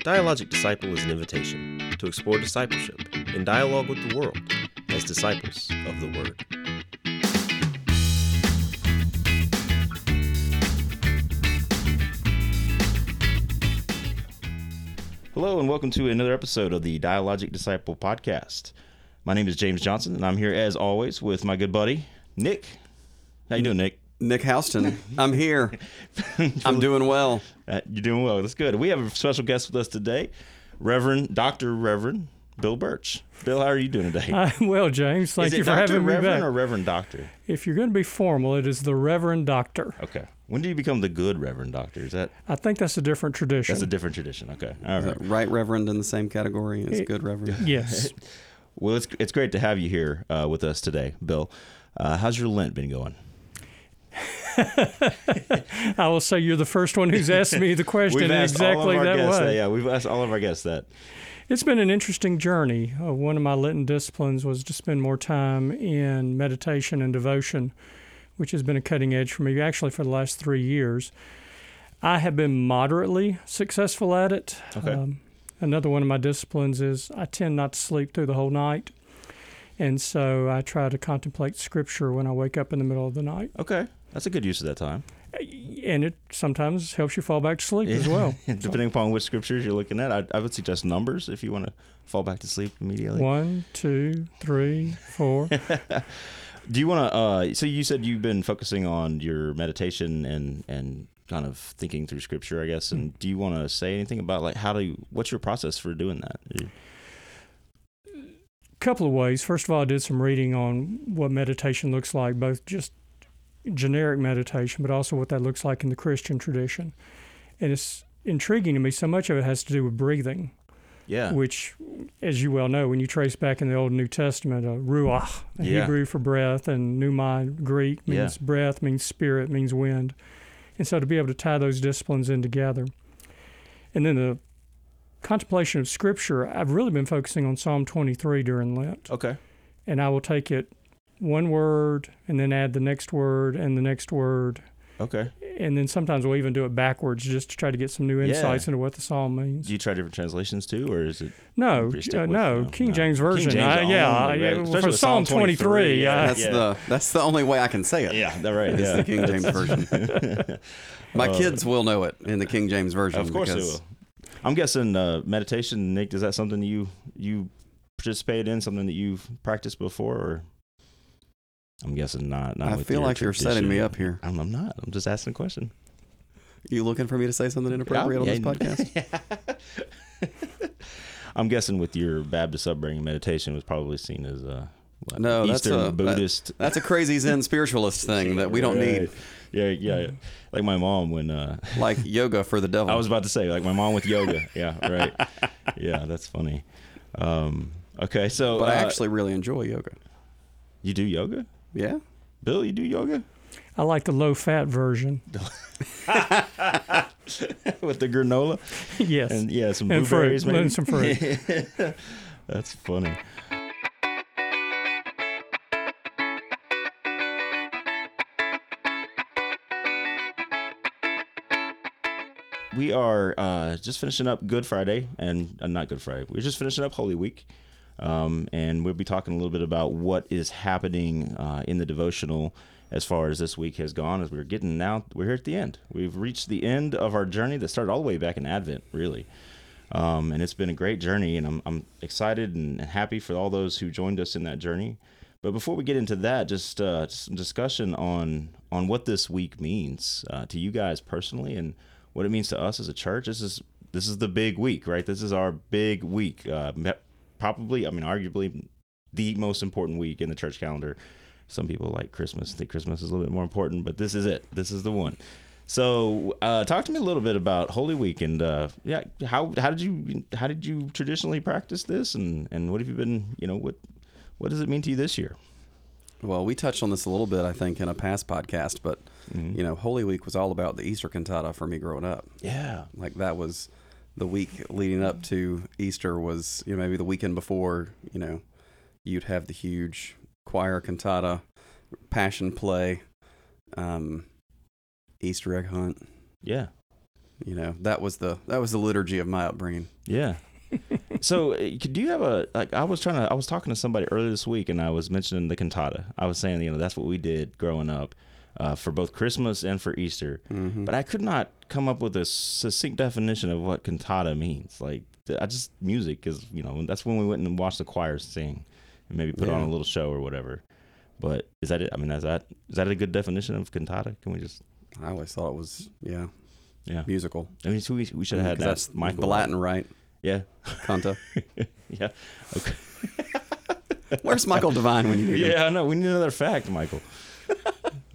Dialogic Disciple is an invitation to explore discipleship in dialogue with the world as disciples of the Word. Hello, and welcome to another episode of the Dialogic Disciple podcast. My name is James Johnson, and I'm here as always with my good buddy Nick. How you doing, Nick? Nick Houston, I'm here. I'm doing well. Uh, you're doing well. That's good. We have a special guest with us today, Reverend Doctor Reverend Bill Burch. Bill, how are you doing today? I'm well, James. Thank is it you for Dr. having me Reverend back. or Reverend Doctor? if you're going to be formal, it is the Reverend Doctor. Okay. When do you become the good Reverend Doctor? Is that I think that's a different tradition. that's a different tradition? Okay. All Is right. that right Reverend in the same category as good Reverend? yes. Well, it's it's great to have you here uh, with us today, Bill. Uh, how's your Lent been going? I will say you're the first one who's asked me the question in asked all exactly of our that guests way. that. Yeah, we've asked all of our guests that. It's been an interesting journey. Uh, one of my Lenten disciplines was to spend more time in meditation and devotion, which has been a cutting edge for me actually for the last three years. I have been moderately successful at it. Okay. another one of my disciplines is I tend not to sleep through the whole night. And so I try to contemplate scripture when I wake up in the middle of the night. Okay, that's a good use of that time. And it sometimes helps you fall back to sleep as well. Depending upon which scriptures you're looking at, I, I would suggest numbers if you want to fall back to sleep immediately. One, two, three, four. Do you want to? Uh, so you said you've been focusing on your meditation and and kind of thinking through scripture, I guess. And do you want to say anything about like how do you, what's your process for doing that? A couple of ways. First of all, I did some reading on what meditation looks like, both just generic meditation, but also what that looks like in the Christian tradition. And it's intriguing to me. So much of it has to do with breathing, Yeah. which, as you well know, when you trace back in the Old and New Testament, uh, ruach, Yeah. Hebrew for breath, and pneuma, Greek, means breath, means spirit, means wind. And so to be able to tie those disciplines in together. And then the contemplation of Scripture, I've really been focusing on Psalm 23 during Lent Okay. and I will take it one word and then add the next word and the next word. Okay. And then sometimes we'll even do it backwards just to try to get some new Yeah. insights into what the psalm means. Do you try different translations too, or is it? No, uh, with, no, you know, King no. James King Version. James I- yeah, only, I- right? yeah, Especially for Psalm 23. yeah. uh, That's the that's the only way I can say it. Yeah, that right. It's Yeah. the King James version. My kids will know it in the King James version. Of course they because will. I'm guessing uh, meditation, Nick. Is that something you you participated in? Something that you've practiced before, or I'm guessing not. not I feel like you're setting me up here. I'm, I'm not. I'm just asking a question. You looking for me to say something inappropriate on this Yeah. podcast? I'm guessing with your Baptist upbringing, meditation was probably seen as a what, No, that's Eastern a- that- Buddhist. That's a crazy Zen spiritualist thing that we don't Right. need, Yeah, yeah, yeah. Like my mom when uh, like yoga for the devil. I was about to say, like my mom with yoga. Yeah, right. yeah, that's funny. Um, okay, so but I uh, actually really enjoy yoga. you do yoga, Yeah. Bill? You do yoga I like the low fat version. with the granola yes. and yeah, some And fruit. blueberries, maybe And some fruit. that's funny. We are uh, just finishing up Good Friday, and uh, not Good Friday. We're just finishing up Holy Week, um, and we'll be talking a little bit about what is happening uh, in the devotional as far as this week has gone. As we're getting now, we're here at the end. We've reached the end of our journey that started all the way back in Advent, really. Um, and it's been a great journey, and I'm, I'm excited and happy for all those who joined us in that journey. But before we get into that, just uh, some discussion on on what this week means uh, to you guys personally, and what it means to us as a church. This is this is the big week, right? This is our big week. Uh, probably, I mean, arguably, the most important week in the church calendar. Some people like Christmas; think Christmas is a little bit more important, but this is it. This is the one. So, uh, talk to me a little bit about Holy Week, and uh, yeah, how how did you how did you traditionally practice this, and and what have you been, you know, what what does it mean to you this year? Well, we touched on this a little bit, I think, in a past podcast, but Mm-hmm. you know, Holy Week was all about the Easter cantata for me growing up. Yeah, Like that was the week leading up to Easter was, you know, maybe the weekend before, you know, you'd have the huge choir cantata, passion play, um, Easter egg hunt. yeah, You know, that was the that was the liturgy of my upbringing. Yeah. so, uh, do you have a like? I was trying to. I was talking to somebody earlier this week, and I was mentioning the cantata. I was saying, you know, that's what we did growing up uh, for both Christmas and for Easter. Mm-hmm. But I could not come up with a succinct definition of what cantata means. Like, I just music is, you know, that's when we went and watched the choirs sing, and maybe put on a little show or whatever. But is that it? I mean, is that is that a good definition of cantata? Can we just? I always thought it was yeah Yeah. musical. I mean, so we, we should have had that. that's Michael. the Latin, right? Yeah. Canta. Yeah. Okay. Where's Michael Devine when you need him? Yeah, I know. We need another fact, Michael.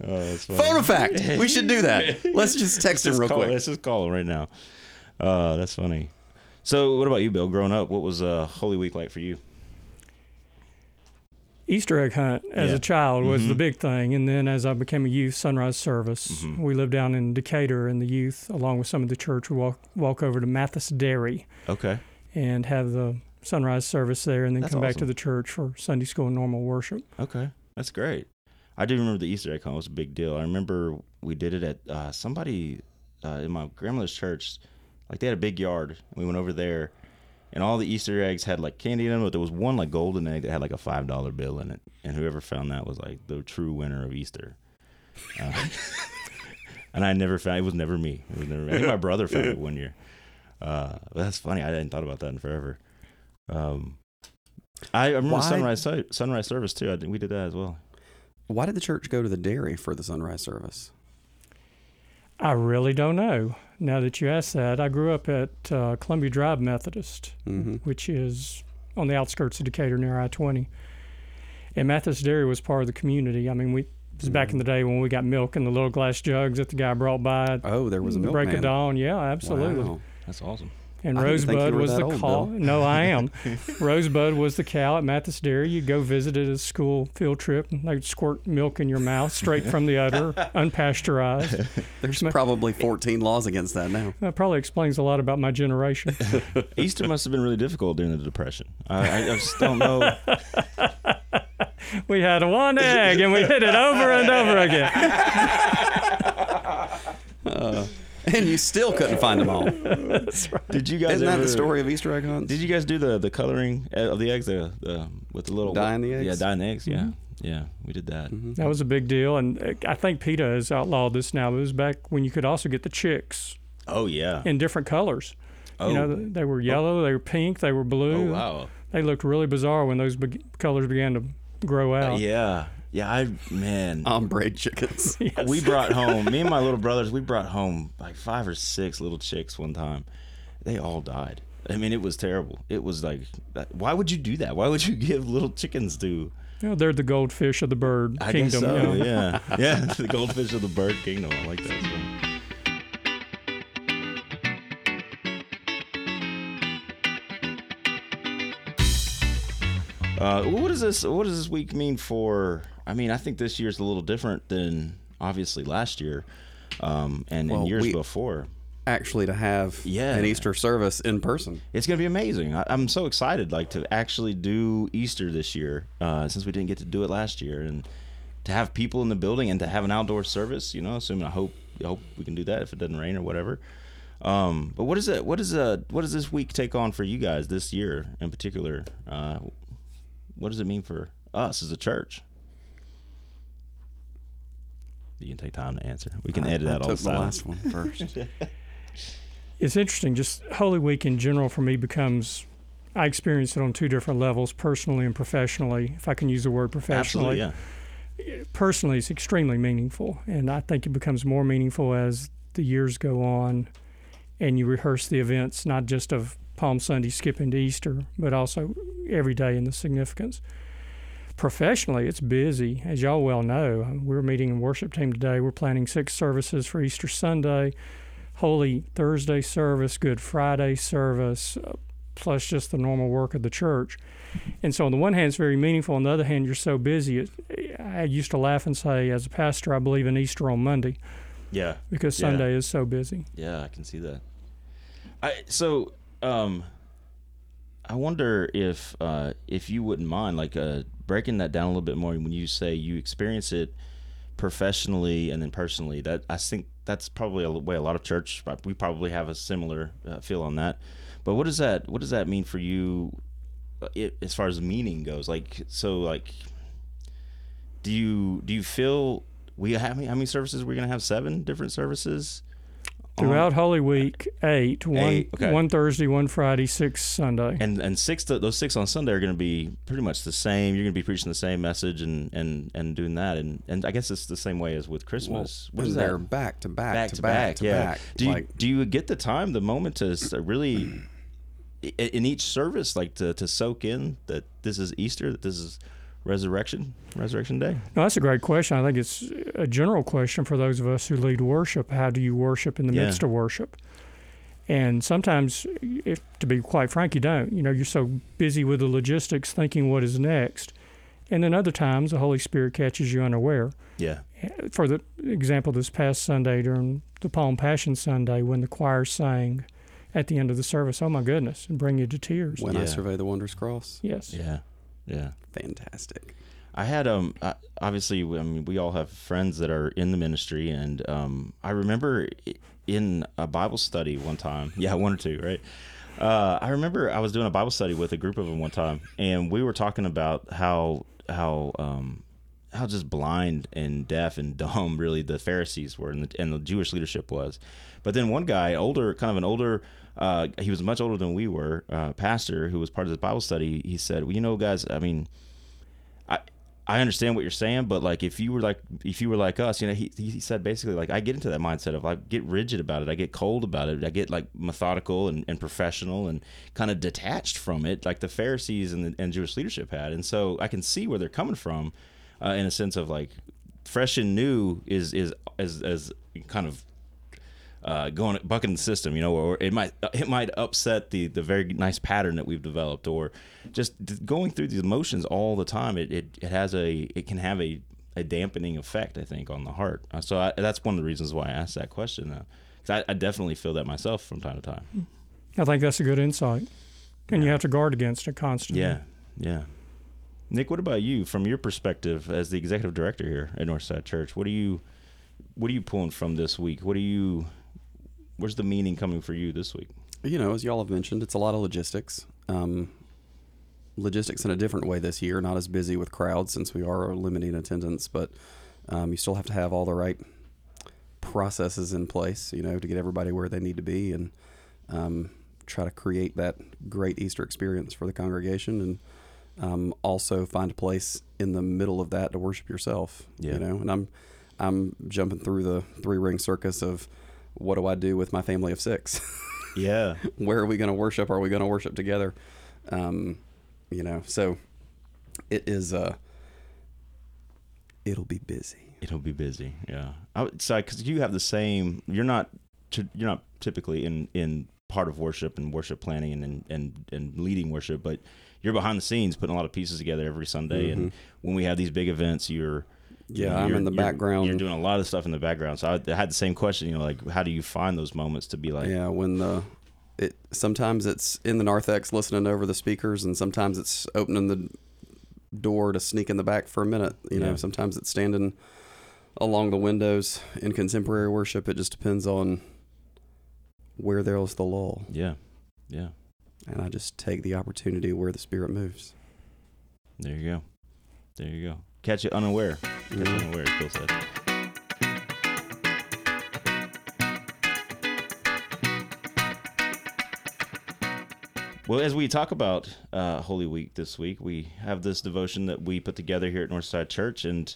Oh, that's funny. Phone a fact. We should do that. Let's just text him Let's real call, quick. Let's just call him right now. Uh, that's funny. So, what about you, Bill? Growing up, what was uh, Holy Week like for you? Easter egg hunt as Yeah. a child was the Mhm. big thing, and then as I became a youth, sunrise service. Mhm. We lived down in Decatur, and the youth, along with some of the church, would walk walk over to Mathis Dairy Okay. and have the sunrise service there, and then That's come back to the church for Sunday school and normal worship. Okay. That's great. I do remember the Easter egg hunt was a big deal. I remember we did it at uh, somebody uh, in my grandmother's church. Like they had a big yard. We went over there, and all the Easter eggs had like candy in them, but there was one like golden egg that had like a five dollar bill in it, and whoever found that was like the true winner of Easter. Uh, and I never found it was never me. It was never. I think my brother found it one year. Uh, that's funny. I hadn't thought about that in forever. Um, I, I remember Why- sunrise sunrise service too. I think we did that as well. Why did the church go to the dairy for the sunrise service? I really don't know. Now that you ask that, I grew up at uh, Columbia Drive Methodist, Mm-hmm. which is on the outskirts of Decatur near I 20. And Mathis Dairy was part of the community. I mean, we it was back in the day when we got milk in the little glass jugs that the guy brought by Oh, there was a the milkman. break of dawn. Yeah, absolutely. Wow. That's awesome. And I didn't think you Rosebud was that the old, cow. Bill. No, I am. Rosebud was the cow at Mathis Dairy. You'd go visit at a school field trip, and they'd squirt milk in your mouth straight from the udder, unpasteurized. There's Ma- probably 14 laws against that now. That probably explains a lot about my generation. Easter must have been really difficult during the Depression. I, I, I just don't know. we had one egg, and we hit it over and over again. Uh, and you still couldn't find them all. That's right. Did you guys Isn't that the story of Easter egg hunts? Did you guys do the the coloring of the eggs, the, the with the little Dyeing the eggs. Yeah, eggs? dyeing the eggs. Yeah, yeah, we did that. Mhm. That was a big deal, and uh, I think PETA has outlawed this now. But it was back when you could also get the chicks Oh yeah. in different colors. Oh, You know, they were yellow, they were pink, they were blue. oh blue. wow. They looked really bizarre when those be- colors began to grow Uh, out. yeah, yeah. I man. Ombre chickens. Yes. We brought home me and my little brothers. We brought home like five or six little chicks one time. They all died. I mean, it was terrible. It was like, why would you do that? Why would you give little chickens to? You know, they're the goldfish of the bird I kingdom. guess so. you know. Yeah, yeah. The goldfish of the bird kingdom. I like that. So. Uh, what does this? What does this week mean for? I mean, I think this year's a little different than obviously last year, um, and, and years we- before. Actually, to have Yeah. an Easter service in person. It's gonna be amazing. I, I'm so excited, like to actually do Easter this year, uh, since we didn't get to do it last year, and to have people in the building and to have an outdoor service. You know, assuming I hope I hope we can do that if it doesn't rain or whatever. Um, but what is it? What is uh What does this week take on for you guys this year in particular? Uh, what does it mean for us as a church? You can take time to answer. We can I- edit I out all took the the silence. last one first. It's interesting. Just Holy Week in general for me becomes. I experience it on two different levels, personally and professionally. If I can use the word professionally, Absolutely, yeah. personally, it's extremely meaningful, and I think it becomes more meaningful as the years go on, and you rehearse the events, not just of Palm Sunday skipping to Easter, but also every day in the significance. Professionally, it's busy, as y'all well know. We're meeting in worship team today. We're planning six services for Easter Sunday, Holy Thursday service, Good Friday service, uh, plus just the normal work of the church. And so, on the one hand, it's very meaningful. On the other hand, you're so busy. It, I used to laugh and say, as a pastor, I believe in Easter on Monday Yeah. because Yeah. Sunday is so busy. Yeah, I can see that. I so um I wonder if uh if you wouldn't mind like uh breaking that down a little bit more when you say you experience it professionally and then personally. That I think that's probably a way a lot of church we probably have a similar uh, feel on that. But what does that what does that mean for you uh, it, as far as meaning goes? Like so like do you do you feel we have how many, how many services we're going to have seven different services throughout um, Holy Week, eight, one, Eight, okay. one Thursday, one Friday, six Sunday. and and six those six on Sunday are going to be pretty much the same. You're going to be preaching the same message and and and doing that, and and I guess it's the same way as with Christmas. Well, what is they're that? back to back, Back to to back, back, to yeah. back. Do you like, do you get the time, the moment to really in each service, like to to soak in that this is Easter, that this is resurrection, resurrection day? No, that's a great question. I think it's a general question for those of us who lead worship. How do you worship in the Yeah. midst of worship? And sometimes, if to be quite frank, you don't. You know, you're so busy with the logistics, thinking what is next. And then other times, the Holy Spirit catches you unaware. Yeah, For the example, this past Sunday during the Palm Passion Sunday, when the choir sang at the end of the service, "Oh my goodness," and bring you to tears. when I Yeah. survey the wondrous cross, yes. yeah, yeah. fantastic. I had um I, obviously I mean we all have friends that are in the ministry and um I remember in a Bible study one time yeah one or two right uh I remember I was doing a Bible study with a group of them one time and we were talking about how how um how just blind and deaf and dumb really the Pharisees were and the, and the Jewish leadership was but then one guy older kind of an older uh, he was much older than we were. Uh, pastor who was part of the Bible study he said well you know guys I mean I I understand what you're saying, but like if you were like if you were like us, you know, he he said basically like I get into that mindset of like get rigid about it, I get cold about it, I get like methodical and, and professional and kind of detached from it, like the Pharisees and the and Jewish leadership had, and so I can see where they're coming from, uh, in a sense of like fresh and new is is as as kind of uh, going bucking the system, you know, or it might it might upset the the very nice pattern that we've developed, or just going through these emotions all the time. It it, it has a it can have a, a dampening effect, I think, on the heart. Uh, so I, that's one of the reasons why I asked that question. Uh, 'cause I, I definitely feel that myself from time to time. I think that's a good insight. And you have to guard against it constantly. Yeah, yeah. Nick, what about you from your perspective as the executive director here at Northside Church? What are you what are you pulling from this week? What are you where's the meaning coming for you this week? You know, as y'all have mentioned, it's a lot of logistics. Um, logistics in a different way this year, not as busy with crowds since we are limiting attendance, but um, you still have to have all the right processes in place, you know, to get everybody where they need to be and um, try to create that great Easter experience for the congregation and um, also find a place in the middle of that to worship yourself. Yeah. You know, and I'm I'm jumping through the three ring circus of what do I do with my family of six? Yeah. where are we going to worship? Are we going to worship together? Um, you know, so it is. Uh, it'll be busy. It'll be busy. Yeah. I would say because you have the same. You're not. You're not typically in in part of worship and worship planning and and and, and leading worship, but you're behind the scenes putting a lot of pieces together every Sunday. And when we have these big events, you're you Yeah, I'm in the background. You're doing a lot of stuff in the background. So I, I had the same question. You know, like how do you find those moments to be like? yeah, when the it sometimes it's in the narthex listening over the speakers, and sometimes it's opening the door to sneak in the back for a minute. You know, sometimes it's standing along the windows in contemporary worship. It just depends on where there's the lull, Yeah. Yeah. and I just take the opportunity where the Spirit moves. There you go. There you go. Catch it unaware. Catch it Mhm. unaware, as Bill. Well, as we talk about uh, Holy Week this week, we have this devotion that we put together here at Northside Church, and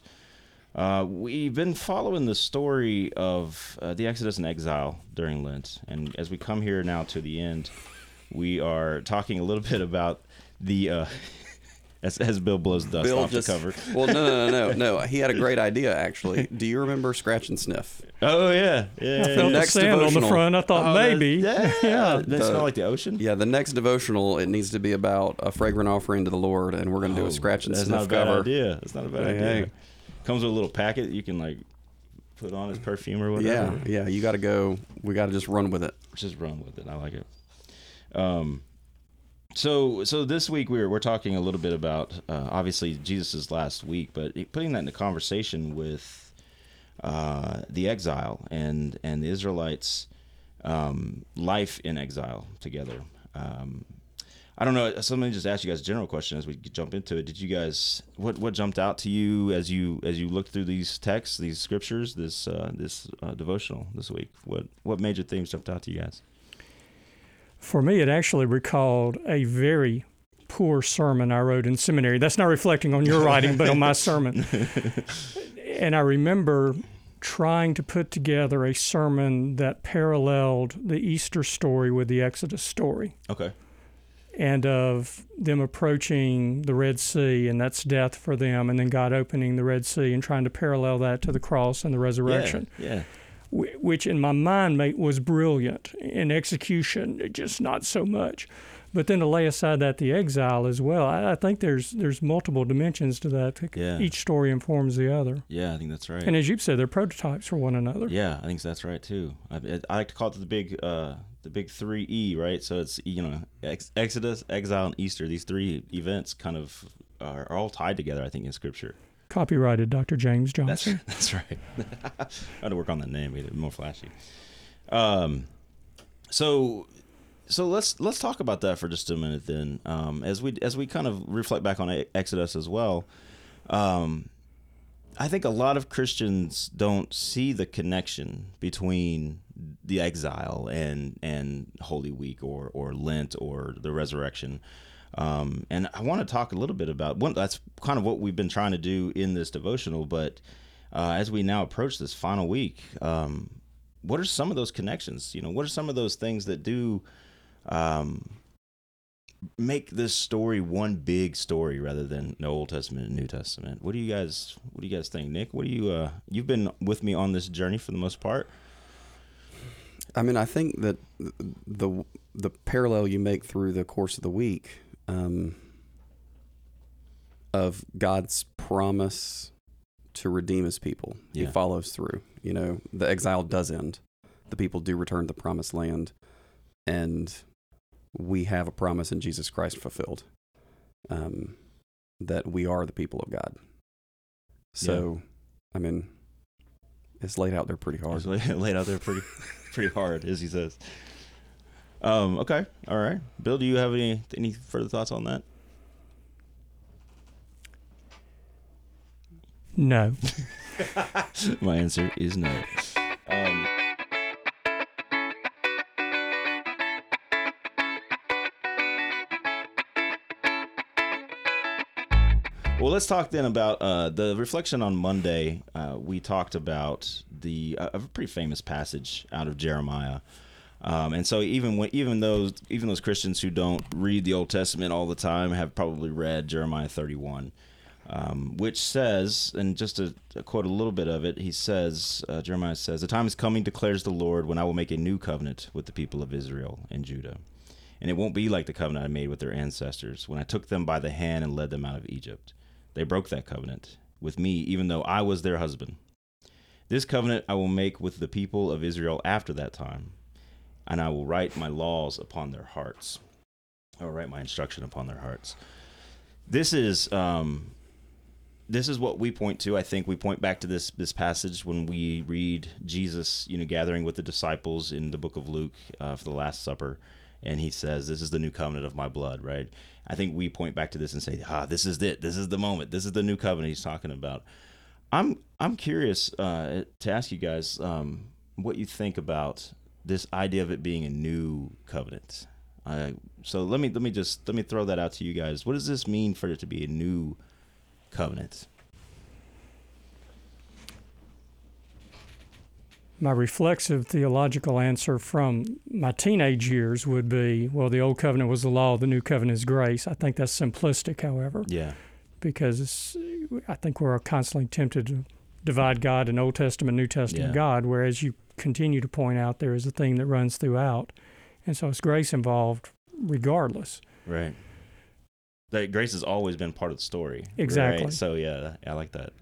uh, we've been following the story of uh, the Exodus and exile during Lent. And as we come here now to the end, we are talking a little bit about the. As, as Bill blows dust Bill off just the cover. well, no, no, no, no, no. He had a great idea actually. Do you remember Scratch and Sniff? Oh yeah, yeah. I yeah, the next sand on the front. I thought Oh, that- maybe. Yeah, Yeah. That The- smell like the ocean. Yeah, the next devotional it needs to be about a fragrant offering to the Lord, and we're going to do Oh, a Scratch and That's Sniff not a bad cover. idea. That's not a bad Hey, idea. hey. Comes with a little packet you can like put on as perfume or Yeah, whatever. yeah. You got to go. We got to just run with it. Just run with it. I like it. Um, so so this week we're we're talking a little bit about uh, obviously Jesus's last week, but putting that into conversation with uh, the exile and and the Israelites' um, life in exile together. Um, I don't know. So let me just ask you guys a general question as we jump into it. Did you guys what what jumped out to you as you as you looked through these texts, these scriptures, this uh, this uh, devotional this week? What what major themes jumped out to you guys? For me, it actually recalled a very poor sermon I wrote in seminary. That's not reflecting on your writing, but on my sermon. and I remember trying to put together a sermon that paralleled the Easter story with the Exodus story. Okay. And of them approaching the Red Sea, and that's death for them, and then God opening the Red Sea and trying to parallel that to the cross and the resurrection. Yeah. yeah. Which in my mind mate, was brilliant. In execution, just not so much. But then to lay aside that the exile as well, I, I think there's there's multiple dimensions to that. Yeah. Each story informs the other. Yeah, I think that's right. And as you've said, they're prototypes for one another. Yeah, I think that's right too. I, I like to call it the big uh, the big three E, right? So it's you know ex- Exodus, exile, and Easter. These three events kind of are, are all tied together. I think in Scripture. Copyrighted Dr. James Johnson. That's, that's right. I had to work on that name, made it more flashy. Um, so so let's let's talk about that for just a minute then. Um, as we as we kind of reflect back on Exodus as well, um, I think a lot of Christians don't see the connection between the exile and and Holy Week or or Lent or the resurrection. Um, and I want to talk a little bit about one. That's kind of what we've been trying to do in this devotional. But uh, as we now approach this final week, um, what are some of those connections? You know, what are some of those things that do um, make this story one big story rather than the Old Testament and New Testament. What do you guys What do you guys think, Nick? What do you uh, You've been with me on this journey for the most part. I mean, I think that the the parallel you make through the course of the week um, of God's promise to redeem His people, yeah. He follows through. You know, the exile does end; the people do return to the promised land, and we have a promise in Jesus Christ fulfilled um, that we are the people of God. So, yeah. I mean, it's laid out there pretty hard. It's laid out there pretty, pretty hard, as he says. Um, okay, all right. Bill, do you have any any further thoughts on that? No. My answer is no. Um, Well, let's talk then about uh, the reflection on Monday. Uh, we talked about the uh, a pretty famous passage out of Jeremiah. Um, and so even when even those even those Christians who don't read the Old Testament all the time have probably read Jeremiah 31, um, which says, and just to, to, quote a little bit of it, he says, uh, Jeremiah says, "The time is coming, declares the Lord, when I will make a new covenant with the people of Israel and Judah, and it won't be like the covenant I made with their ancestors when I took them by the hand and led them out of Egypt." They broke that covenant with me, even though I was their husband. This covenant I will make with the people of Israel after that time, and I will write my laws upon their hearts. I will write my instruction upon their hearts. This is um, this is what we point to. I think we point back to this this passage when we read Jesus, you know, gathering with the disciples in the book of Luke uh, for the Last Supper, and he says, "This is the new covenant of my blood." Right? I think we point back to this and say, "Ah, this is it. This is the moment. This is the new covenant he's talking about." I'm I'm curious uh, to ask you guys um, what you think about this idea of it being a new covenant. Uh, so let me let me just let me throw that out to you guys. What does this mean for it to be a new covenant? my reflexive theological answer from my teenage years would be well, the old covenant was the law, the new covenant is grace. I think that's simplistic, however. Yeah. Because I think we're constantly tempted to divide God and Old Testament, New Testament yeah. God, whereas you continue to point out there is a theme that runs throughout. And so it's grace involved regardless. Right. That grace has always been part of the story. Exactly. Right? So yeah, I like that.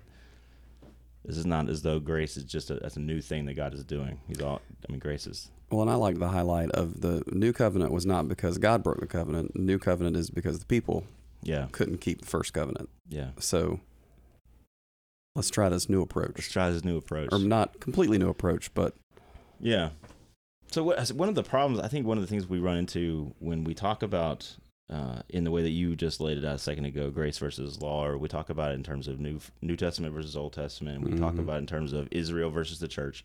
This is not as though grace is just a, that's a new thing that God is doing. He's all. I mean, grace is. Well, and I like the highlight of the new covenant was not because God broke the covenant. The new covenant is because the people yeah couldn't keep the first covenant. Yeah. So let's try this new approach. Let's try this new approach. or not completely new approach, but Yeah. So what, one of the problems, I think, one of the things we run into when we talk about, uh, in the way that you just laid it out a second ago, grace versus law, or we talk about it in terms of New New Testament versus Old Testament, we talk Mhm. about it in terms of Israel versus the church.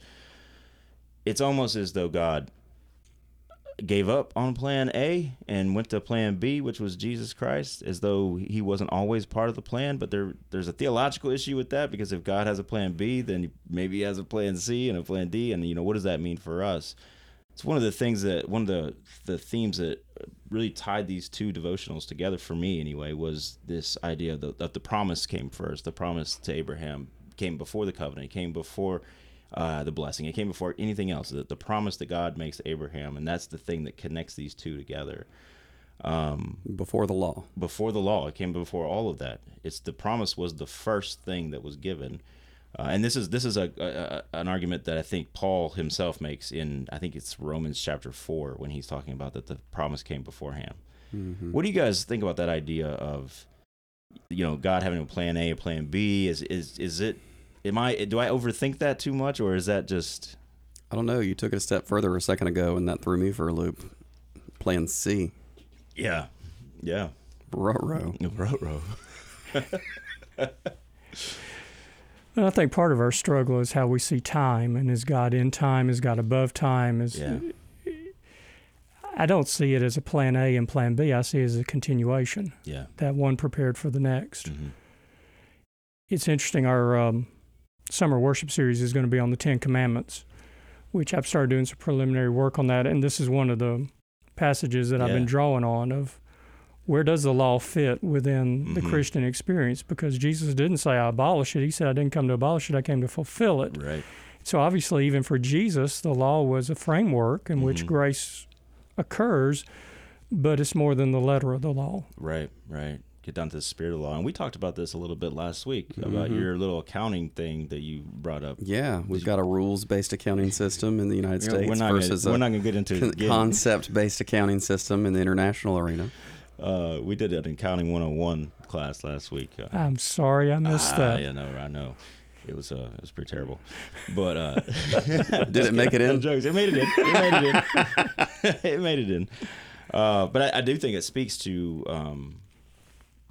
It's almost as though God gave up on plan A and went to plan B, which was Jesus Christ, as though he wasn't always part of the plan. But there, there's a theological issue with that because if God has a plan B, then maybe he has a plan C and a plan D, and you know what does that mean for us? It's one of the things that one of the the themes that really tied these two devotionals together for me anyway was this idea that, that the promise came first. The promise to Abraham came before the covenant, came before uh, the blessing. It came before anything else. The, the promise that God makes to Abraham, and that's the thing that connects these two together. Um, before the law. before the law, it came before all of that. It's the promise was the first thing that was given, uh, and this is this is a, a, an argument that I think Paul himself makes in I think it's Romans chapter four when he's talking about that the promise came beforehand. Mhm. What do you guys think about that idea of, you know, God having a plan A, a plan B? Is is is it? Am I do I overthink that too much, or is that just I don't know. You took it a step further a second ago, and that threw me for a loop. Plan C, yeah, yeah, row row And I think part of our struggle is how we see time, and is God in time? Is God above time? Is Yeah. I don't see it as a plan A and plan B. I see it as a continuation. yeah, That one prepared for the next. hmm It's interesting. Our um, summer worship series is going to be on the Ten Commandments, which I've started doing some preliminary work on that, and this is one of the passages that I've been drawing on of where does the law fit within the Mhm. Christian experience? Because Jesus didn't say I abolish it. He said I didn't come to abolish it. I came to fulfill it. right, So obviously, even for Jesus, the law was a framework in which Mhm. grace occurs, but it's more than the letter of the law. right, right. Get down to the spirit of the law, and we talked about this a little bit last week about Mhm. your little accounting thing that you brought up. Yeah, we've got a rules-based accounting system in the United You know, States we're not versus gonna, we're a not going to get into it concept-based accounting system in the international arena. Uh, we did an accounting 101 class last week. Uh, I'm sorry I missed ah, that. Yeah, no, I know. It was uh, it was pretty terrible, but uh, Did it make it in? Jokes. It made it in. It made it in. it made it in. Uh, but I, I do think it speaks to, um,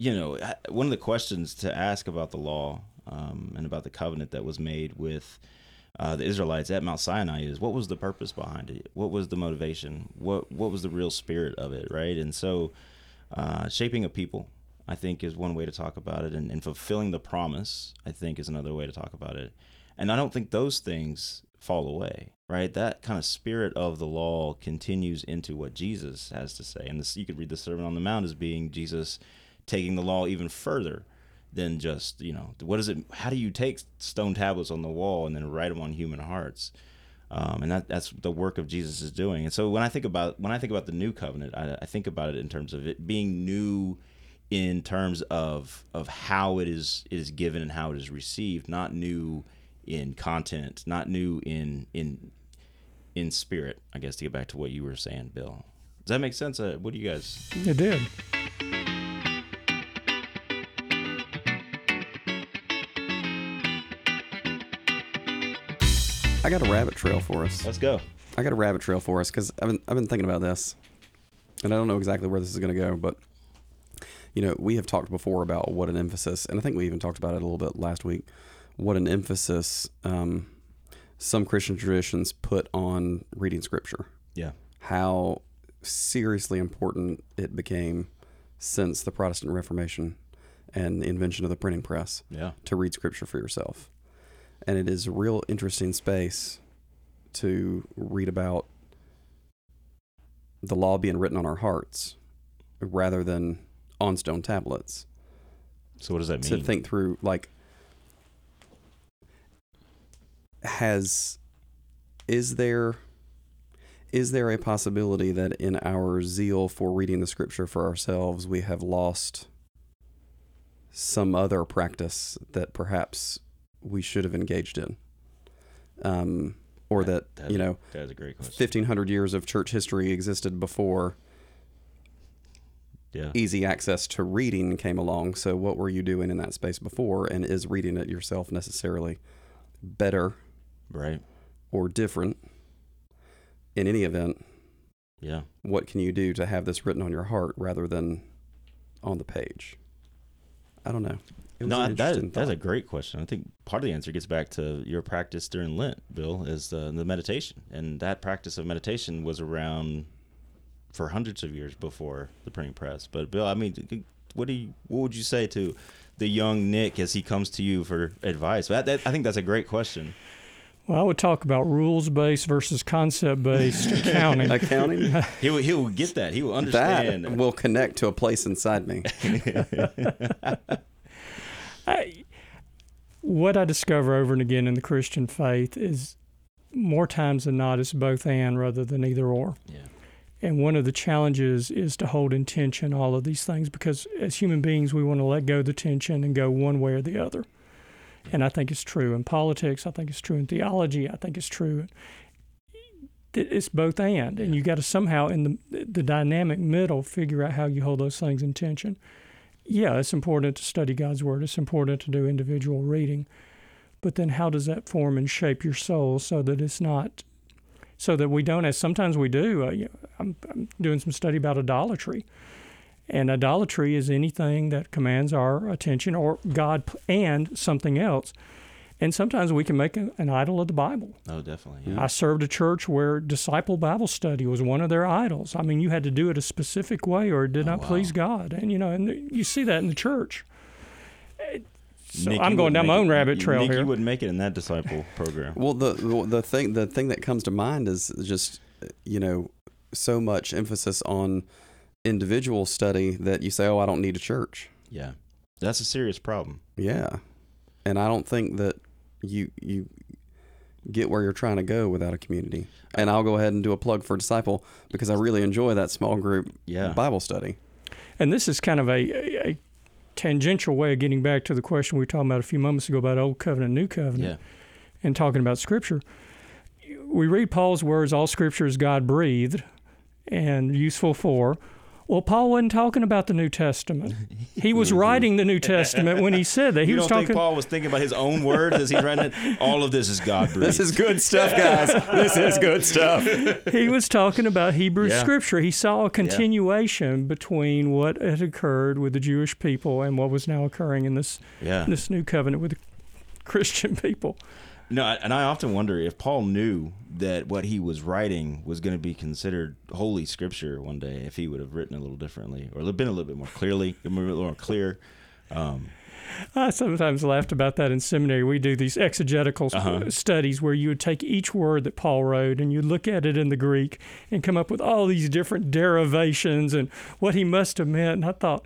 you know, one of the questions to ask about the law um, and about the covenant that was made with uh, the Israelites at Mount Sinai is what was the purpose behind it? What was the motivation? What what was the real spirit of it? Right, and so uh, shaping a people. I think is one way to talk about it, and, and fulfilling the promise. I think is another way to talk about it. And I don't think those things fall away, right? That kind of spirit of the law continues into what Jesus has to say. And this, you could read the Sermon on the Mount as being Jesus taking the law even further than just, you know, what is it? How do you take stone tablets on the wall and then write them on human hearts? Um, and that, that's the work of Jesus is doing. And so when I think about when I think about the new covenant, I, I think about it in terms of it being new in terms of of how it is it is given and how it is received, not new in content, not new in in in spirit. I guess to get back to what you were saying, Bill. Does that make sense? Uh, what do you guys? It did. I got a rabbit trail for us. Let's go. I got a rabbit trail for us because I've been I've been thinking about this, and I don't know exactly where this is going to go, but you know we have talked before about what an emphasis, and I think we even talked about it a little bit last week. What an emphasis um, some Christian traditions put on reading Scripture. Yeah. How seriously important it became since the Protestant Reformation and the invention of the printing press Yeah. to read scripture for yourself. And it is a real interesting space to read about the law being written on our hearts rather than on stone tablets. So what does that mean? To think through, like, has, is there, is there a possibility that in our zeal for reading the scripture for ourselves, we have lost some other practice that perhaps we should have engaged in? Um, or that, That- you know, That's a great question. 1500 years of church history existed before Yeah. easy access to reading came along. So, what were you doing in that space before? And is reading it yourself necessarily better Right. or different? In any event, Yeah. what can you do to have this written on your heart rather than on the page? I don't know. It was No, an that, that's a great question. I think part of the answer gets back to your practice during Lent, Bill, is uh, the meditation. And that practice of meditation was around for hundreds of years before the printing press. But Bill, I mean, what do you, what would you say to the young Nick as he comes to you for advice? That, that, I think that's a great question. Well, I would talk about rules based versus concept based accounting. accounting. He will, he will get that. He will understand. that will connect to a place inside me. I, what I discover over and again in the Christian faith is more times than not, it's both and rather than either or. yeah. And one of the challenges is to hold in tension all of these things because as human beings, we want to let go of the tension and go one way or the other. And I think it's true in politics. I think it's true in theology. I think it's true. It's both and, and you got to somehow in the the dynamic middle figure out how you hold those things in tension. Yeah, it's important to study God's word. It's important to do individual reading, but then how does that form and shape your soul so that it's not, so that we don't as sometimes we do. Uh, you know, I'm, I'm doing some study about idolatry, and idolatry is anything that commands our attention or God and something else. And sometimes we can make a, an idol of the Bible. Oh, definitely. Yeah. I served a church where disciple Bible study was one of their idols. I mean, you had to do it a specific way or it did Oh, not wow. please God. And, you know, and you see that in the church. So Nick, I'm going down my own it- rabbit trail Nick, here. You wouldn't make it in that disciple program. Well, the the the thing the thing that comes to mind is just you know so much emphasis on individual study that you say, oh, I don't need a church. Yeah. That's a serious problem. Yeah, and I don't think that you you get where you're trying to go without a community. And I'll go ahead and do a plug for Disciple because I really enjoy that small group Yeah. Bible study. And this is kind of a, a, a tangential way of getting back to the question we were talking about a few moments ago about Old Covenant, New Covenant. Yeah. and talking about Scripture, we read Paul's words, all Scripture is God breathed and useful for. Well, Paul wasn't talking about the New Testament. He was writing the New Testament when he said that. He you was don't talking. think Paul was thinking about his own words as he writing it? All of this is God breathed. This is good stuff, guys. this is good stuff. he was talking about Hebrew Yeah. Scripture. He saw a continuation between what had occurred with the Jewish people and what was now occurring in this yeah. this new covenant with the Christian people. No, and I often wonder if Paul knew that what he was writing was going to be considered holy scripture one day, if he would have written a little differently or been a little bit more clearly, a little more clear. Um, I sometimes laughed about that in seminary. We do these exegetical Uh-huh. studies where you would take each word that Paul wrote and you'd look at it in the Greek and come up with all these different derivations and what he must have meant. And I thought,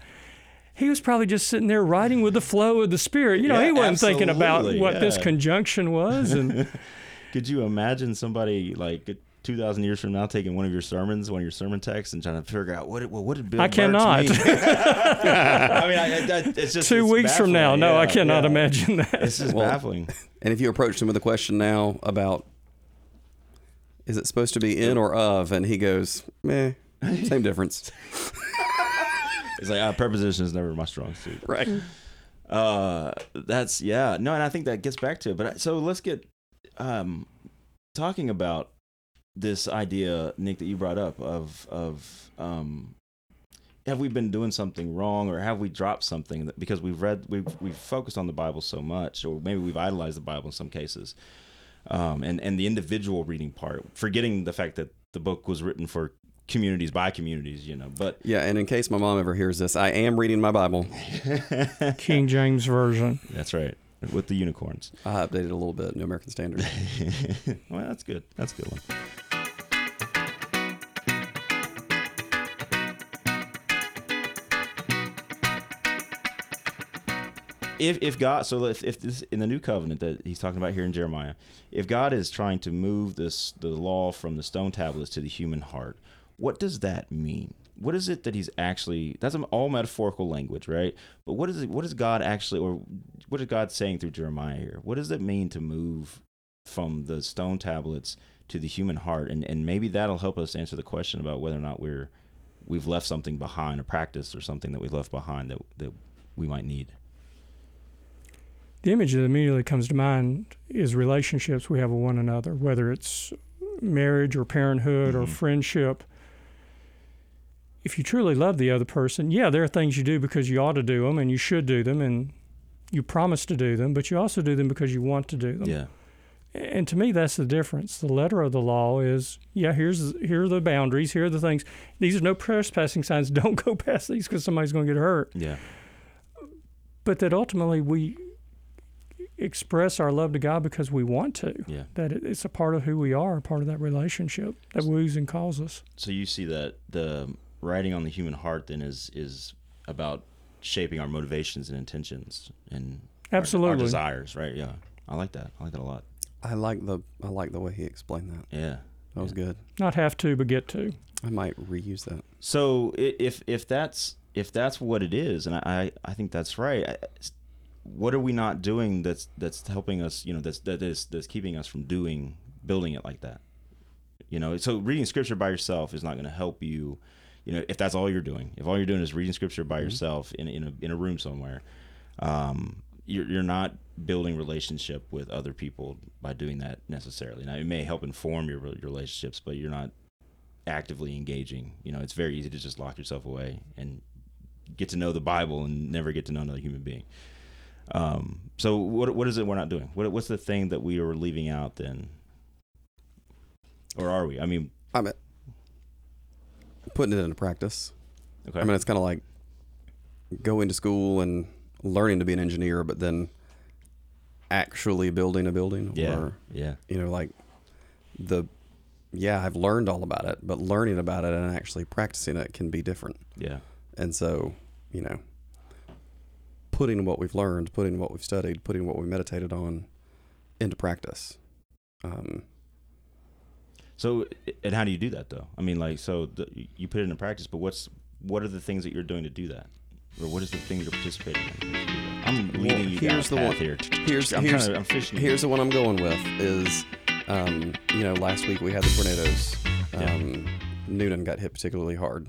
he was probably just sitting there writing with the flow of the Spirit. You know, Yeah, he wasn't thinking about absolutely, what this conjunction was. And could you imagine somebody like 2,000 years from now taking one of your sermons, one of your sermon texts, and trying to figure out what, it, well, what did Bill I Burks cannot. mean? I mean, I, I, it's just two it's weeks from now, baffling. no, I cannot yeah. imagine that. It's just Well, baffling. And if you approached him with a question now about is it supposed to be in or of, and he goes, meh, same difference. It's like uh, preposition is never my strong suit. Right. Uh, that's yeah. No, and I think that gets back to it. But I- so let's get um talking about this idea, Nick, that you brought up of of um have we been doing something wrong or have we dropped something that because we've read we've we've focused on the Bible so much or maybe we've idolized the Bible in some cases. Um and and the individual reading part, forgetting the fact that the book was written for communities by communities, you know. But Yeah, and in case my mom ever hears this, I am reading my Bible. King James Version. that's right. With the unicorns. I updated a little bit, New American Standard. well, that's good. That's a good one. If, if God, so if, if this in the new covenant that he's talking about here in Jeremiah, if God is trying to move this the law from the stone tablets to the human heart, what does that mean? What is it that he's actually? That's all metaphorical language, right? But what is it? What is God actually, or what is God saying through Jeremiah here? What does it mean to move from the stone tablets to the human heart and and maybe that'll help us answer the question about whether or not we're we've left something behind, a practice or something that we've left behind that that we might need. The image that immediately comes to mind is relationships we have with one another, whether it's marriage or parenthood or Mhm. friendship. If you truly love the other person, yeah, there are things you do because you ought to do them and you should do them and you promise to do them, but you also do them because you want to do them. Yeah. And to me, that's the difference. The letter of the law is, yeah, here's here are the boundaries, here are the things. These are no trespassing signs. Don't go past these because somebody's going to get hurt. Yeah. But that ultimately we express our love to God because we want to. Yeah. That it's a part of who we are, a part of that relationship that woos and calls us. So you see that the writing on the human heart then is is about shaping our motivations and intentions and our- our, Absolutely. desires, right? Yeah. I like that. I like that a lot. I like the I like the way he explained that. Yeah. That was Yeah. good. Not have to, but get to. I might reuse that. So if if that's if that's what it is, and I I, I think that's right. I, what are we not doing that's that's helping us? You know, that's that is that's keeping us from doing building it like that. You know, so reading scripture by yourself is not going to help you. You know, if that's all you're doing, if all you're doing is reading scripture by yourself in in a in a room somewhere, um, you're you're not building relationship with other people by doing that necessarily. Now, it may help inform your, your relationships, but you're not actively engaging. You know, it's very easy to just lock yourself away and get to know the Bible and never get to know another human being. Um, so what what is it we're not doing? What what's the thing that we are leaving out then? Or are we? I mean, I'm mean, putting it into practice. okay. I mean, it's kind of like going to school and learning to be an engineer, but then actually building a building. yeah. Or, yeah. you know, like the, yeah, I've learned all about it, but learning about it and actually practicing it can be different. Yeah. And so, you know, putting what we've learned, putting what we've studied, putting what we meditated on into practice. Um, So and how do you do that though? I mean, like, so the, you put it into practice, but what's what are the things that you're doing to do that, or what is the thing you're participating in? to do that? I'm Well, leading you down here's a the path one- here. here's I'm here's to, I'm fishing. here's the one I'm going with is, um, you know, last week we had the tornadoes. Yeah. Um, Newnan got hit particularly hard,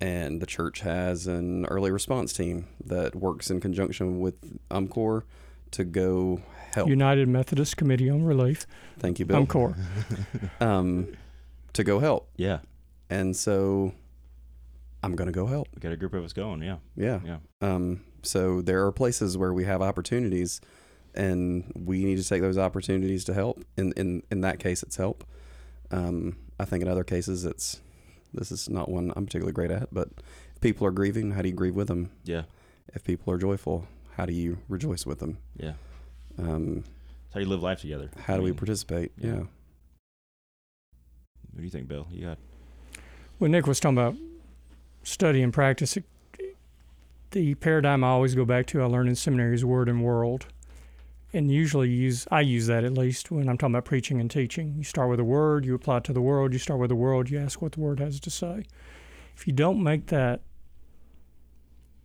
and the church has an early response team that works in conjunction with UMCOR to go help. United Methodist Committee on Relief, Thank you, Bill. UMCOR. Um, to go help, yeah, and so I'm going to go help. we got a group of us going. Yeah, Yeah. yeah, Um, so there are places where we have opportunities, and we need to take those opportunities to help. In in in that case, it's help. Um, I think in other cases, it's this is not one I'm particularly great at. But if people are grieving, how do you grieve with them? yeah, If people are joyful, how do you rejoice with them? yeah. Um, It's how you live life together. how do I we participate? yeah. Yeah. What do you think, Bill? You got Well, Nick was talking about study and practice, it, the paradigm I always go back to I learned in seminary is word and world. And usually use I use that at least when I'm talking about preaching and teaching. You start with a word, you apply it to the world, you start with the world, you ask what the word has to say. If you don't make that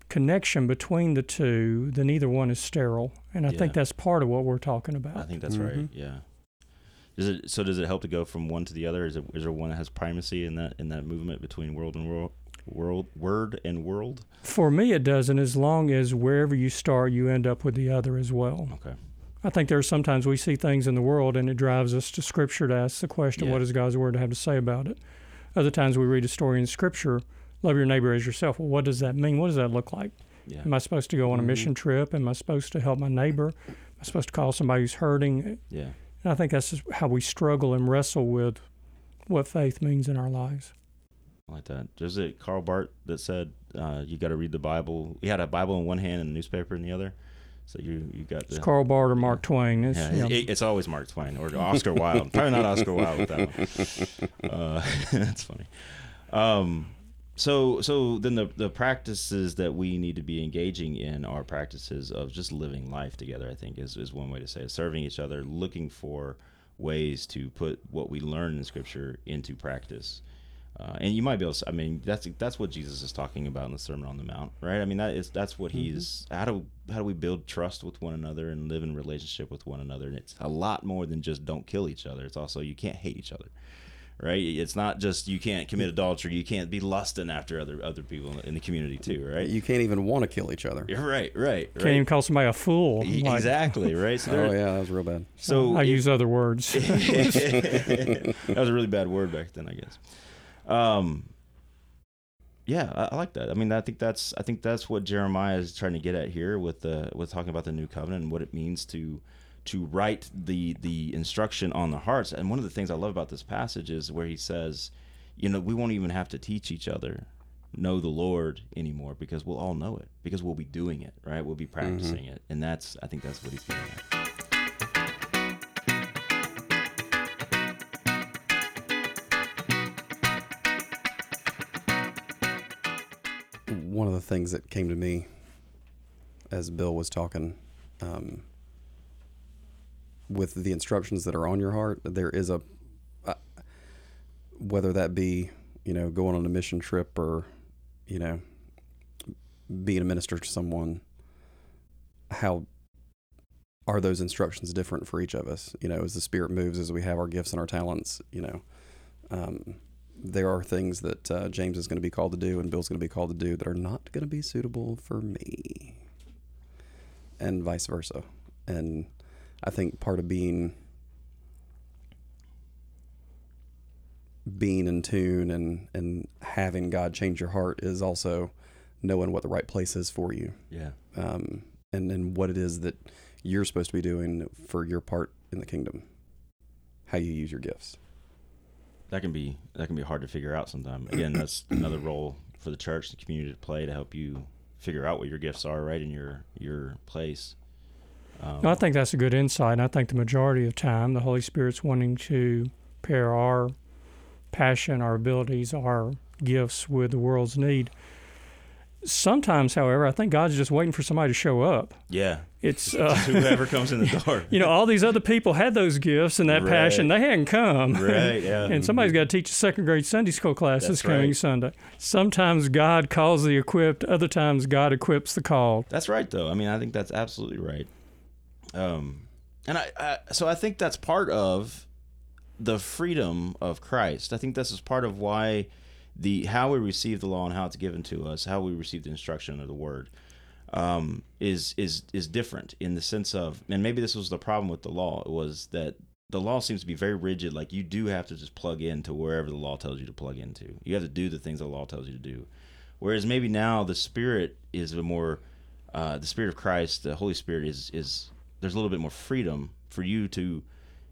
connection between the two, then either one is sterile. And I think that's part of what we're talking about. I think that's right. Mhm. Yeah. Does it so? Does it help to go from one to the other? Is it is there one that has primacy in that in that movement between world and world, world, word and world? For me, it doesn't, as long as wherever you start, you end up with the other as well. Okay. I think there are sometimes we see things in the world and it drives us to Scripture to ask the question, Yeah. what does God's Word have to say about it? Other times we read a story in Scripture, love your neighbor as yourself. Well, what does that mean? What does that look like? Yeah. Am I supposed to go on a Mhm. mission trip? Am I supposed to help my neighbor? Am I supposed to call somebody who's hurting? Yeah. And I think that's just how we struggle and wrestle with what faith means in our lives. I like that. There's a Karl Barth that said uh, you got to read the Bible. He had a Bible in one hand and a newspaper in the other. So you you got It's the. Karl Barth or Mark Twain. It's, yeah, it- it's always Mark Twain or Oscar Wilde. Probably not Oscar Wilde with that one. Uh, that's funny. Um, so so then the the practices that we need to be engaging in are practices of just living life together. I think is is one way to say it. Serving each other, looking for ways to put what we learn in Scripture into practice. Uh, and you might be able to, I mean, that's that's what Jesus is talking about in the Sermon on the Mount, right? I mean, that is that's what he's how do how do we build trust with one another and live in relationship with one another? And it's a lot more than just don't kill each other. It's also you can't hate each other, right? It's not just you can't commit adultery, you can't be lusting after other other people in the community too, right? You can't even want to kill each other. You're right, right, Can't even call somebody a fool. E- Like, Exactly, right. So, Oh yeah, that was real bad. so I if- use other words. that was a really bad word back then, I guess. Um, yeah, I, I like that. I mean, I think that's I think that's what Jeremiah is trying to get at here with the with talking about the new covenant and what it means to to write the the instruction on the hearts. And one of the things I love about this passage is where he says, you know, we won't even have to teach each other know the Lord anymore because we'll all know it because we'll be doing it, right? We'll be practicing it, and that's I think that's what he's getting at. One of the things that came to me as Bill was talking, um, with the instructions that are on your heart, there is a, whether that be, you know, going on a mission trip or, you know, being a minister to someone, how are those instructions different for each of us? You know, as the Spirit moves, as we have our gifts and our talents, you know, um, there are things that uh, James is going to be called to do and Bill's going to be called to do that are not going to be suitable for me, and vice versa. And I think part of being being in tune and and having God change your heart is also knowing what the right place is for you, Yeah. um, and and what it is that you're supposed to be doing for your part in the kingdom, how you use your gifts. that can be that can be hard to figure out sometimes. Again, that's another role for the church, the community to play to help you figure out what your gifts are right in your your place. Um, No, I think that's a good insight. And I think the majority of time, the Holy Spirit's wanting to pair our passion, our abilities, our gifts with the world's need. Sometimes, however, I think God's just waiting for somebody to show up. yeah, It's uh, whoever comes in the door. you know all these other people had those gifts and that Right. passion. They hadn't come. Right, yeah. And somebody's got to teach a second grade Sunday school class this coming right. Sunday. Sometimes God calls the equipped. Other times God equips the called. That's right, though. I mean, I think that's absolutely right. Um, and I, I so I think that's part of the freedom of Christ. I think this is part of why the how we receive the law and how it's given to us, how we receive the instruction of the word, um, is is is different in the sense of, and maybe this was the problem with the law was that the law seems to be very rigid. Like you do have to just plug into wherever the law tells you to plug into. You have to do the things the law tells you to do. Whereas maybe now the Spirit is a more, uh, the Spirit of Christ, the Holy Spirit is is there's a little bit more freedom for you to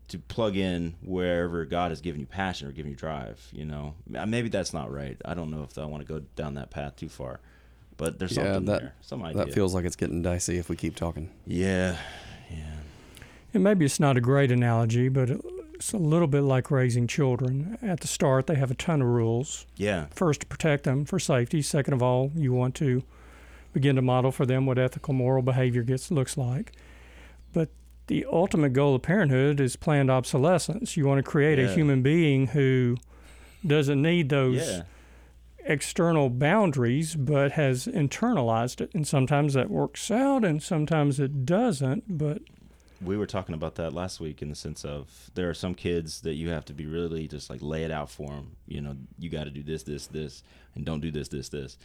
to plug in wherever God has given you passion or given you drive. You know, maybe that's not right. I don't know if I want to go down that path too far, but there's Yeah, something that- there, some idea. That feels like it's getting dicey if we keep talking. yeah, yeah, And maybe it's not a great analogy, but it's a little bit like raising children. At the start, they have a ton of rules. yeah, First, to protect them for safety. Second of all, you want to begin to model for them what ethical, moral behavior gets looks like. But the ultimate goal of parenthood is planned obsolescence. You want to create Yeah. a human being who doesn't need those yeah. external boundaries, but has internalized it. And sometimes that works out, and sometimes it doesn't. But we were talking about that last week in the sense of there are some kids that you have to be really just like lay it out for them. You know, you got to do this, this, this, and don't do this, this, this.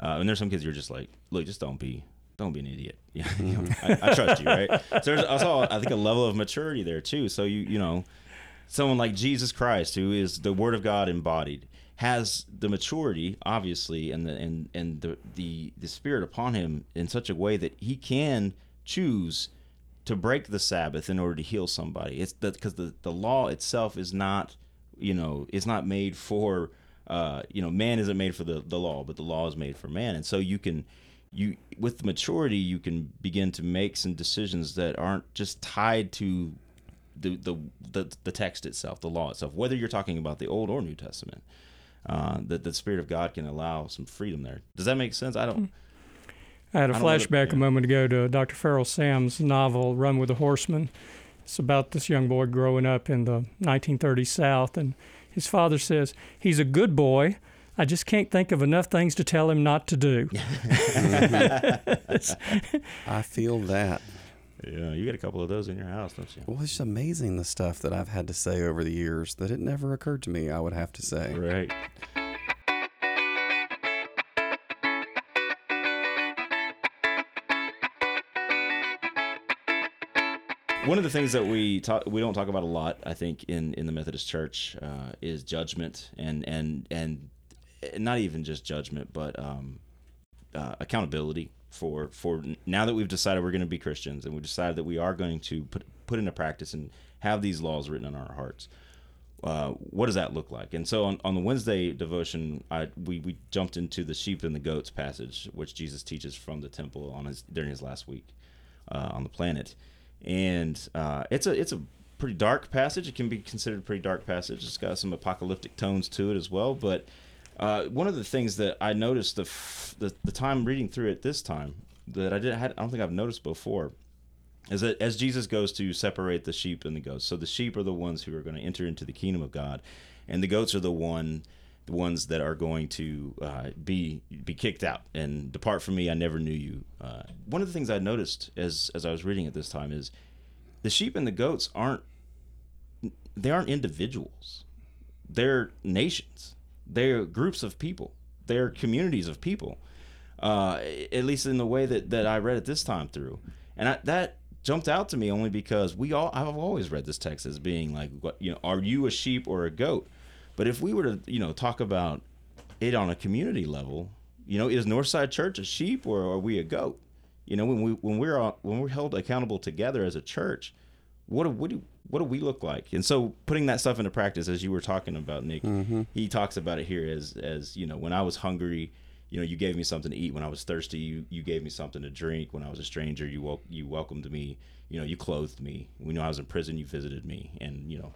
Uh, and there's some kids you're just like, look, just don't be, don't be an idiot. Yeah, you know, I, I trust you, right? So there's also, I think, a level of maturity there too. So you, you know, someone like Jesus Christ, who is the Word of God embodied, has the maturity, obviously, and the and and the the the Spirit upon him in such a way that he can choose to break the Sabbath in order to heal somebody. It's because the the law itself is not, you know, is not made for, uh, you know, man isn't made for the the law, but the law is made for man, and so you can. You with maturity, you can begin to make some decisions that aren't just tied to the, the the the text itself, the law itself, whether you're talking about the Old or New Testament, uh, that the Spirit of God can allow some freedom there. Does that make sense? I don't. I had a I flashback yeah. a moment ago to Dr. Ferrol Sams' novel Run with the Horsemen. It's about this young boy growing up in the 1930s South, and his father says, He's a good boy. I just can't think of enough things to tell him not to do. I feel that. Yeah, you got a couple of those in your house, don't you? Well, it's just amazing the stuff that I've had to say over the years that it never occurred to me I would have to say. Right. One of the things that we talk, we don't talk about a lot, I think, in, in the Methodist Church, uh, is judgment and and and not even just judgment, but um, uh, accountability for for now that we've decided we're going to be Christians and we've decided that we are going to put put into practice and have these laws written on our hearts. Uh, what does that look like? And so on, on the Wednesday devotion, I, we, we jumped into the sheep and the goats passage, which Jesus teaches from the temple on his during his last week uh, on the planet, and uh, it's a it's a pretty dark passage. It can be considered a pretty dark passage. It's got some apocalyptic tones to it as well. But uh, one of the things that I noticed the, f- the the time reading through it this time that I didn't I don't think I've noticed before is that as Jesus goes to separate the sheep and the goats. So the sheep are the ones who are going to enter into the kingdom of God, and the goats are the one the ones that are going to uh, be be kicked out and depart from me. I never knew you. Uh, one of the things I noticed as as I was reading it this time is the sheep and the goats aren't they aren't individuals. They're nations. They're groups of people. They're communities of people. Uh, at least in the way that, that I read it this time through, and I, that jumped out to me only because we all I've always read this text as being like, what you know, are you a sheep or a goat? But if we were to you know talk about it on a community level, you know, is Northside Church a sheep or are we a goat? You know, when we when we're uh, when we're held accountable together as a church, what do, what do what do we look like? And so putting that stuff into practice, as you were talking about, Nick, Mm-hmm. he talks about it here as as you know, when I was hungry, you know, you gave me something to eat. When I was thirsty, you you gave me something to drink. When I was a stranger, you wel- you welcomed me. You know, you clothed me. When I was in prison, you visited me. And you know,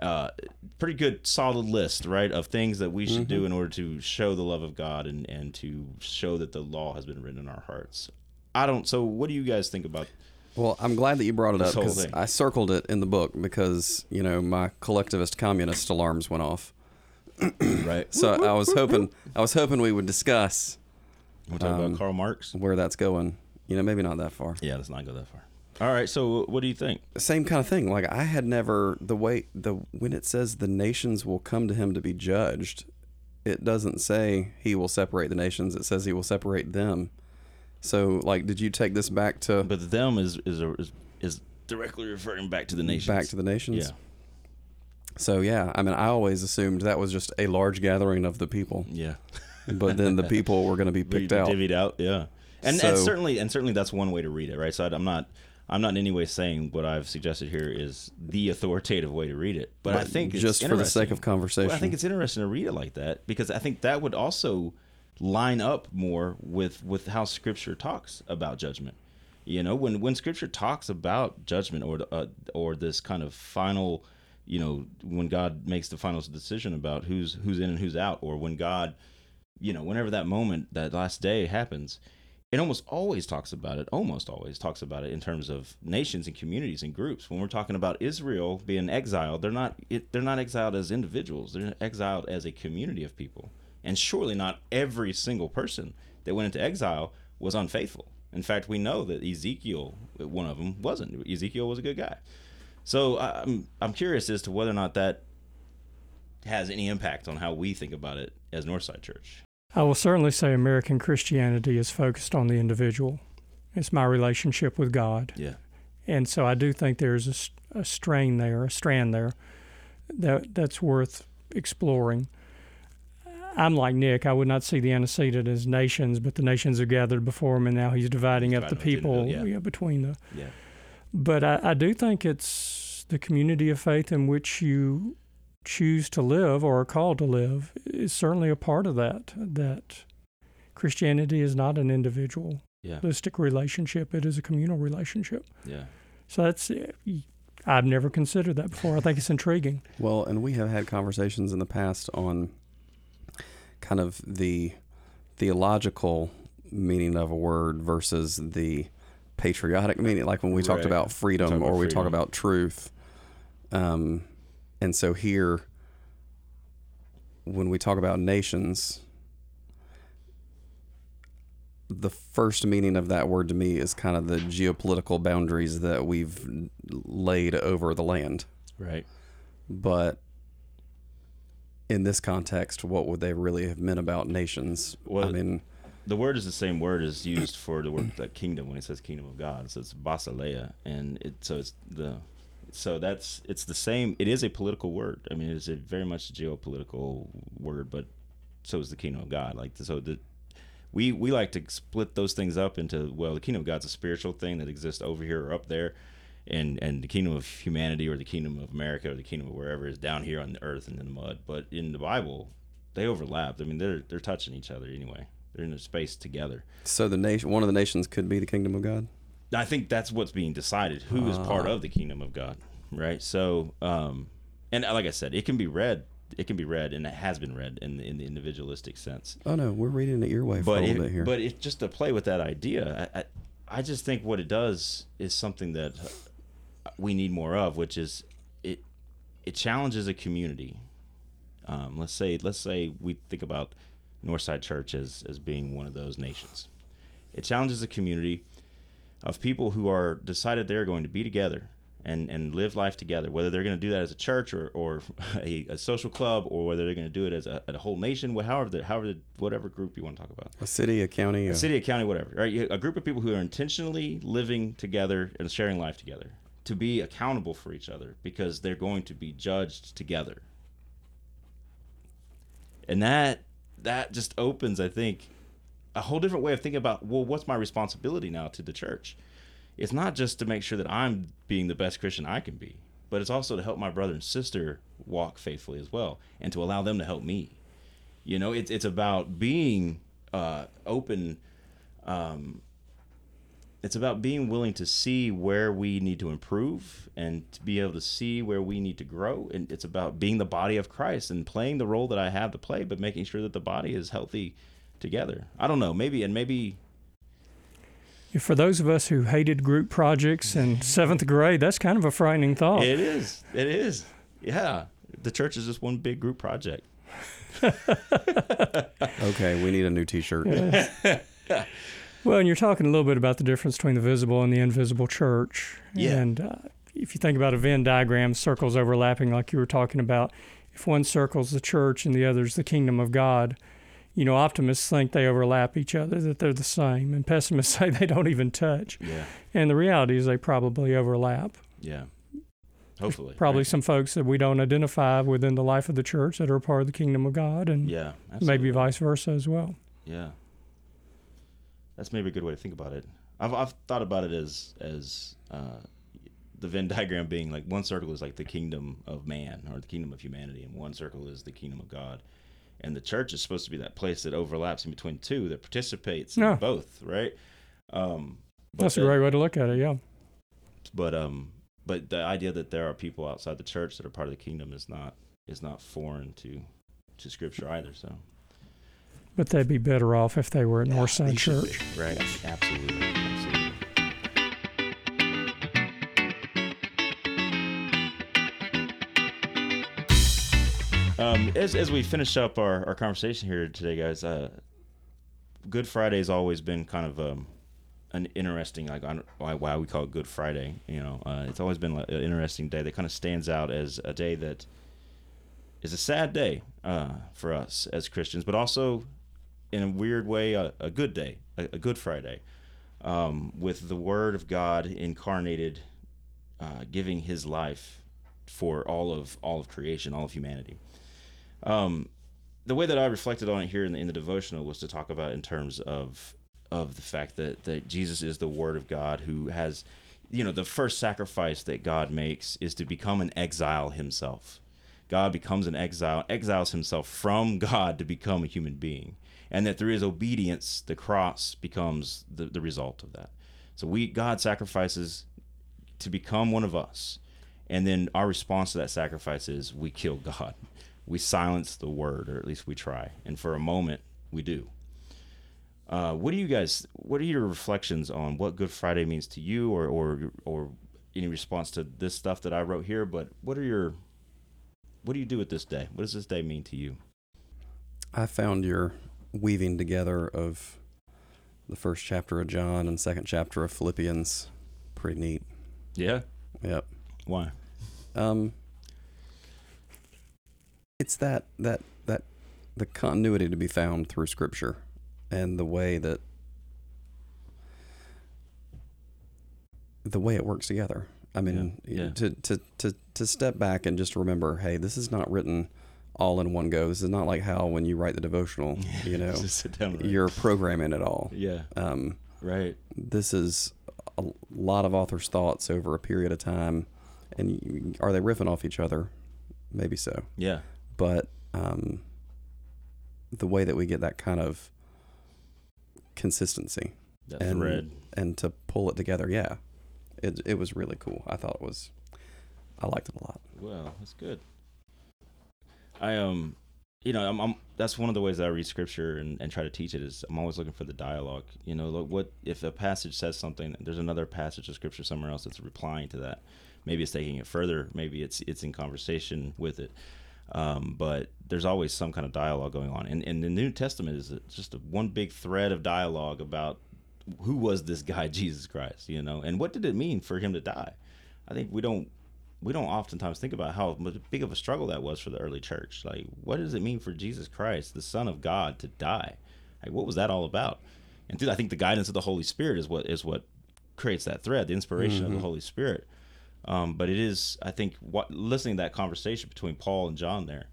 uh, pretty good solid list, right, of things that we should do in order to show the love of God and and to show that the law has been written in our hearts. I don't. So, what do you guys think about? Well, I'm glad that you brought it up because. I circled it in the book because you know my collectivist communist alarms went off. Right. So I was hoping I was hoping we would discuss We're talking Um, about Karl Marx. where that's going. You know, maybe not that far. Yeah, let's not go that far. All right. So, what do you think? Same kind of thing. Like I had never the way the when it says the nations will come to him to be judged, it doesn't say he will separate the nations. It says he will separate them. So, like, did you take this back to But them is is a, is, is directly referring back to the nations. back to the nations? yeah, So yeah, I mean, I always assumed that was just a large gathering of the people, yeah. but then the people were going to be picked out. divvied out. Yeah, and, and certainly and certainly that's one way to read it, right? So I'm not I'm not in any way saying what I've suggested here is the authoritative way to read it, but, I think it's just for the sake of conversation, Well, I think it's interesting to read it like that because I think that would also line up more with with how Scripture talks about judgment. You know, when when Scripture talks about judgment or uh, or this kind of final, you know, when God makes the final decision about who's who's in and who's out, or when God, you know, whenever that moment, that last day happens, it almost always talks about it. Almost always talks about it in terms of nations and communities and groups. When we're talking about Israel being exiled, they're not it, they're not exiled as individuals. They're exiled as a community of people. And surely not every single person that went into exile was unfaithful. In fact, we know that Ezekiel, one of them, wasn't. Ezekiel was a good guy. So I'm I'm curious as to whether or not that has any impact on how we think about it as Northside Church. I will certainly say American Christianity is focused on the individual. It's my relationship with God. Yeah. And so I do think there's a strain there, a strand there that that's worth exploring. I'm like Nick. I would not see the antecedent as nations, but the nations are gathered before him, and now he's dividing He's up the dividing the people individual, yeah. between the. Yeah. But I, I do think it's the community of faith in which you choose to live or are called to live is certainly a part of that. That Christianity is not an individualistic Yeah. relationship; it is a communal relationship. Yeah. So that's eh, I've never considered that before. I think it's intriguing. Well, and we have had conversations in the past on kind of the theological meaning of a word versus the patriotic meaning, like when we talked Right. about freedom Talk about or we talk about truth. Um, and so here, when we talk about nations, the first meaning of that word to me is kind of the geopolitical boundaries that we've laid over the land. Right. But in this context, what would they really have meant about nations? Well, I mean, the word is the same word as used for the word like kingdom when it says kingdom of God. So it's basileia, and it so it's the so that's it's the same. It is a political word. I mean, it's a very much a geopolitical word, but so is the kingdom of God. Like so the we we like to split those things up into well, the kingdom of God's a spiritual thing that exists over here or up there. And, and the kingdom of humanity or the kingdom of America or the kingdom of wherever is down here on the earth and in the mud. But in the Bible, they overlap. I mean, they're they're touching each other anyway. They're in a space together. so the nation, one of the nations could be the kingdom of God. I think that's what's being decided. Who is part Ah. of the kingdom of God, right? So, um, and like I said, it can be read. It can be read, and it has been read in the, in the individualistic sense. Oh no, we're reading the earwave for a But little it, bit here. but it, just to play with that idea, I, I, I just think what it does is something that we need more of, which is it it challenges a community. Um, let's say let's say we think about Northside Church as as being one of those nations. It challenges a community of people who are decided they're going to be together and, and live life together, whether they're going to do that as a church or, or a, a social club or whether they're going to do it as a, a whole nation, however, the, however the, whatever group you want to talk about. a city, a county, a, A city, a county, whatever. Right? A group of people who are intentionally living together and sharing life together to be accountable for each other because they're going to be judged together. And that that just opens, I think, a whole different way of thinking about well, what's my responsibility now to the church? It's not just to make sure that I'm being the best Christian I can be, but it's also to help my brother and sister walk faithfully as well, and to allow them to help me. You know, it's it's about being uh, open. Um, it's about being willing to see where we need to improve and to be able to see where we need to grow. And it's about being the body of Christ and playing the role that I have to play, but making sure that the body is healthy together. I don't know, maybe and maybe For those of us who hated group projects in seventh grade, that's kind of a frightening thought. it is. It is. Yeah, the church is just one big group project. okay, we need a new T-shirt. Well, and you're talking a little bit about the difference between the visible and the invisible church. Yeah. And uh, if you think about a Venn diagram, circles overlapping, like you were talking about, if one circle's the church and the other's the kingdom of God, you know, optimists think they overlap each other, that they're the same, and pessimists say they don't even touch. Yeah, And the reality is they probably overlap. yeah. Hopefully, Probably right? some folks that we don't identify within the life of the church that are a part of the kingdom of God, and Yeah, maybe vice versa as well. Yeah, that's maybe a good way to think about it. I've I've thought about it as as uh, the Venn diagram being like one circle is like the kingdom of man or the kingdom of humanity, and one circle is the kingdom of God. And the church is supposed to be that place that overlaps in between two, that participates Yeah. in both, right? Um, That's a great way to look at it, yeah. But um, but the idea that there are people outside the church that are part of the kingdom is not is not foreign to to Scripture either. So But they'd be better off if they were at They Northside should Church. be, right? Absolutely, absolutely. Um, as, as we finish up our, our conversation here today, guys, uh, Good Friday's always been kind of um, an interesting, like, why, why we call it Good Friday. You know, uh, it's always been like an interesting day that kind of stands out as a day that is a sad day uh, for us as Christians, but also in a weird way a, a good day, a, a Good Friday, um, with the Word of God incarnated, uh, giving His life for all of all of creation, all of humanity. Um, the way that I reflected on it here in the, in the devotional was to talk about in terms of of the fact that that Jesus is the Word of God who has, you know, the first sacrifice that God makes is to become an exile Himself. God becomes an exile, exiles himself from God to become a human being. And that through his obedience, the cross becomes the, the result of that. So we God sacrifices to become one of us. And then our response to that sacrifice is we kill God. We silence the word, or at least we try. And for a moment, we do. Uh, what do you guys? What are your reflections on what Good Friday means to you, or or or any response to this stuff that I wrote here? But what are your what do you do with this day? What does this day mean to you? I found your weaving together of the first chapter of John and second chapter of Philippians. Pretty neat. Yeah. Yep. Why? Um, it's that that that the continuity to be found through Scripture, and the way that the way it works together. I mean, Yeah, yeah. to to to to step back and just remember, hey, this is not written all in one go. This is not like how when you write the devotional, you know, you're programming it all. Yeah. Um, Right. this is a lot of authors' thoughts over a period of time, and you, are they riffing off each other? Maybe so, Yeah. but um, the way that we get that kind of consistency That and thread. and to pull it together, yeah, it it was really cool. I thought it was, I liked it a lot. Well, that's good. I um, you know, I'm, I'm that's one of the ways that I read scripture and, and try to teach it is I'm always looking for the dialogue. You know, look, what if a passage says something? There's another passage of scripture somewhere else that's replying to that. Maybe it's taking it further. Maybe it's it's in conversation with it. Um, but there's always some kind of dialogue going on, and, and the New Testament is just a, one big thread of dialogue about who was this guy Jesus Christ, you know, and what did it mean for him to die? I think we don't we don't oftentimes think about how big of a struggle that was for the early church. Like, what does it mean for Jesus Christ, the Son of God, to die? Like, what was that all about? And through, I think the guidance of the Holy Spirit is what is what creates that thread, the inspiration of the Holy Spirit. Um, but it is, I think, what listening to that conversation between Paul and John there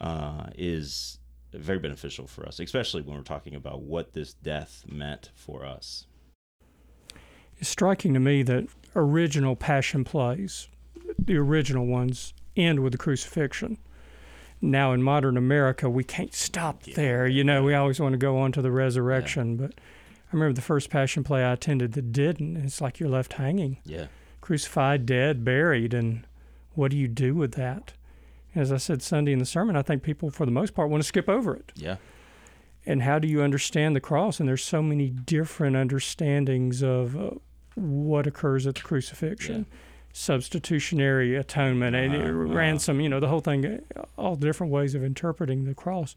uh, is very beneficial for us, especially when we're talking about what this death meant for us. It's striking to me that original passion plays, the original ones, end with the crucifixion. Now in modern America, we can't stop there. You know, we always want to go on to the resurrection. But I remember the first passion play I attended that didn't. It's like you're left hanging, Yeah, crucified, dead, buried, and what do you do with that? As I said Sunday in the sermon, I think people, for the most part, want to skip over it yeah, and how do you understand the cross and there's so many different understandings of uh, what occurs at the crucifixion substitutionary atonement and uh, ransom you know the whole thing all different ways of interpreting the cross.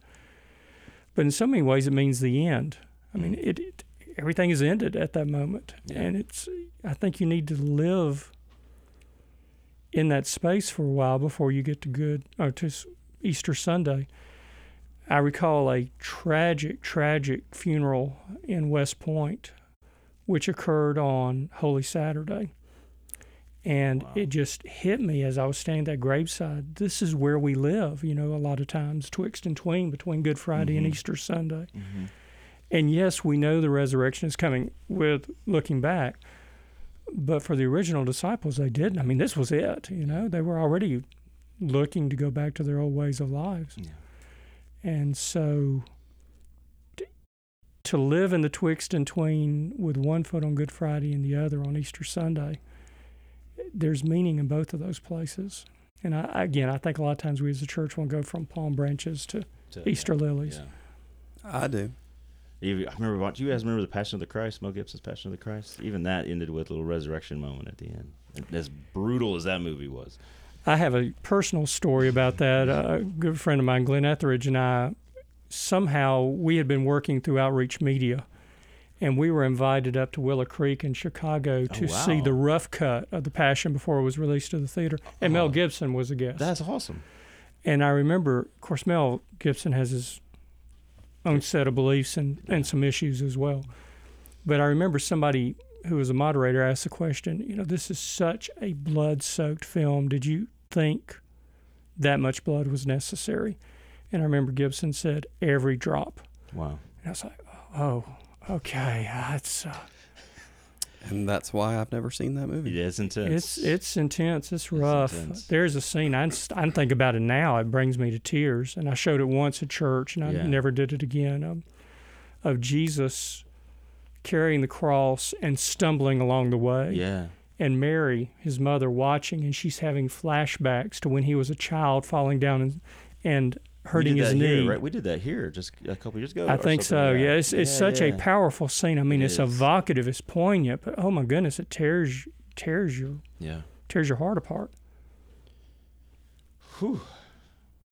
But in so many ways it means the end. I mean it, it everything is ended at that moment. Yeah. and it's i think you need to live in that space for a while before you get to good or to easter sunday. I recall a tragic, tragic funeral in West Point, which occurred on Holy Saturday. And Wow. it just hit me as I was standing at that graveside. This is where we live, you know, a lot of times, twixt and tween between Good Friday and Mhm. Easter Sunday. And yes, we know the resurrection is coming with looking back. But for the original disciples, they didn't. I mean, this was it, you know, they were already looking to go back to their old ways of lives. yeah. And so to live in the twixt and tween with one foot on Good Friday and the other on Easter Sunday, there's meaning in both of those places. And I, again, I think a lot of times we as a church want to go from palm branches to To- Easter lilies. I do. You- I remember. watch- You guys remember the Passion of the Christ, Mel Gibson's Passion of the Christ? Even that ended with a little resurrection moment at the end. As brutal as that movie was. I have a personal story about that. A good friend of mine, Glenn Etheridge, and I, somehow we had been working through Outreach Media, and we were invited up to Willow Creek in Chicago oh, to Oh, see the rough cut of The Passion before it was released to the theater. And Mel Oh. Gibson was a guest. That's awesome. and I remember, of course, Mel Gibson has his own set of beliefs and, and some issues as well. But I remember somebody who was a moderator asked the question, you know, this is such a blood soaked film. Did you think that much blood was necessary? And I remember Gibson said, every drop. Wow. And I was like, oh, okay. That's, uh, And that's why I've never seen that movie. It is intense. it's, it's intense. It's rough. intense. There's a scene, I, I think about it now. It brings me to tears. And I showed it once at church and I Yeah. never did it again. Um, of Jesus carrying the cross and stumbling along the way. yeah. and Mary, his mother, watching, and she's having flashbacks to when he was a child, falling down and, and hurting his knee. Here, right? We did that here just a couple years ago. I think so. like Yeah, it's, it's Yeah, such a powerful scene. I mean, It it's is. evocative, it's poignant, but oh my goodness, it tears tears your Yeah. tears your heart apart. Whew.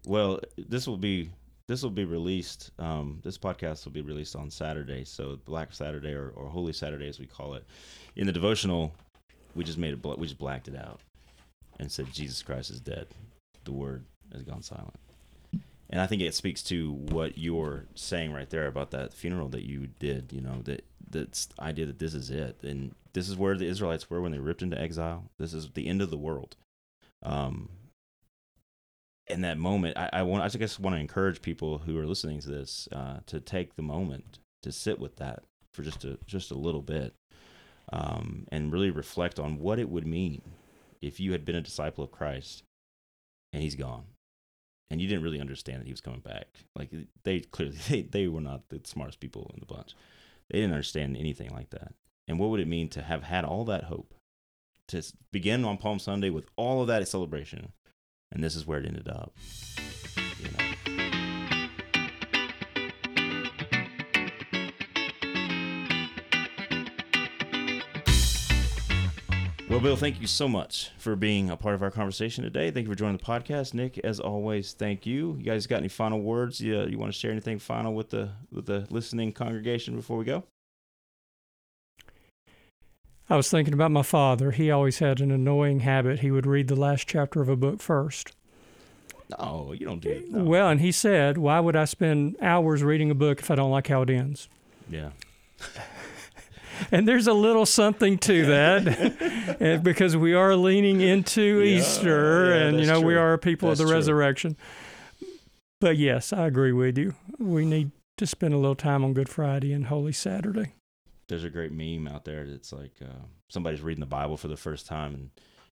Well, this will be this will be released. Um, this podcast will be released on Saturday, so Black Saturday or, or Holy Saturday, as we call it. In the devotional, we just made it. We just blacked it out and said Jesus Christ is dead. The Word has gone silent. And I think it speaks to what you're saying right there about that funeral that you did. You know that that's idea that this is it, and this is where the Israelites were when they ripped into exile. This is the end of the world. Um, in that moment, I, I want. I just want to encourage people who are listening to this uh, to take the moment to sit with that for just a just a little bit, um, and really reflect on what it would mean if you had been a disciple of Christ and he's gone, and you didn't really understand that he was coming back. Like they clearly they, they were not the smartest people in the bunch. They didn't understand anything like that. And what would it mean to have had all that hope, to begin on Palm Sunday with all of that celebration, and this is where it ended up. Well, Bill, thank you so much for being a part of our conversation today. Thank you for joining the podcast, Nick. As always, thank you. You guys got any final words? You, you want to share anything final with the with the listening congregation before we go? I was thinking about my father. He always had an annoying habit. He would read the last chapter of a book first. No, you don't do it. No. Well, and he said, Why would I spend hours reading a book if I don't like how it ends? yeah, And there's a little something to that eh, because we are leaning into Yeah, Easter yeah, and, you that's know, we are a people of the true. resurrection. But yes, I agree with you. We need to spend a little time on Good Friday and Holy Saturday. there's a great meme out there that's like uh, somebody's reading the Bible for the first time, and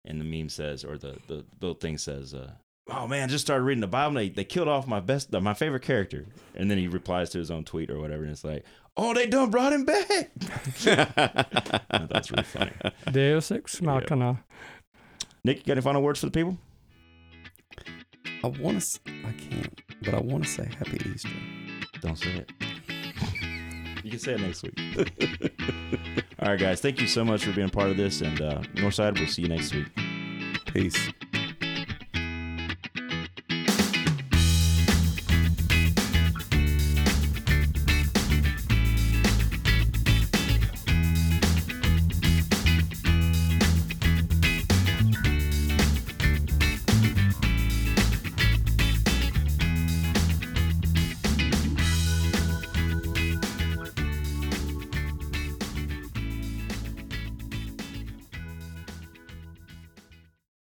and the meme says, or the the little thing says, uh, "Oh man, just started reading the Bible. And they they killed off my best, my favorite character." And then he replies to his own tweet or whatever, and it's like, "Oh, they done brought him back." That's really funny. Deus ex machina. Nick, you got any final words for the people? I want to. I can't, but I want to say Happy Easter. Don't say it. You can say it next week. All right, guys. Thank you so much for being part of this. And uh, Northside, we'll see you next week. Peace.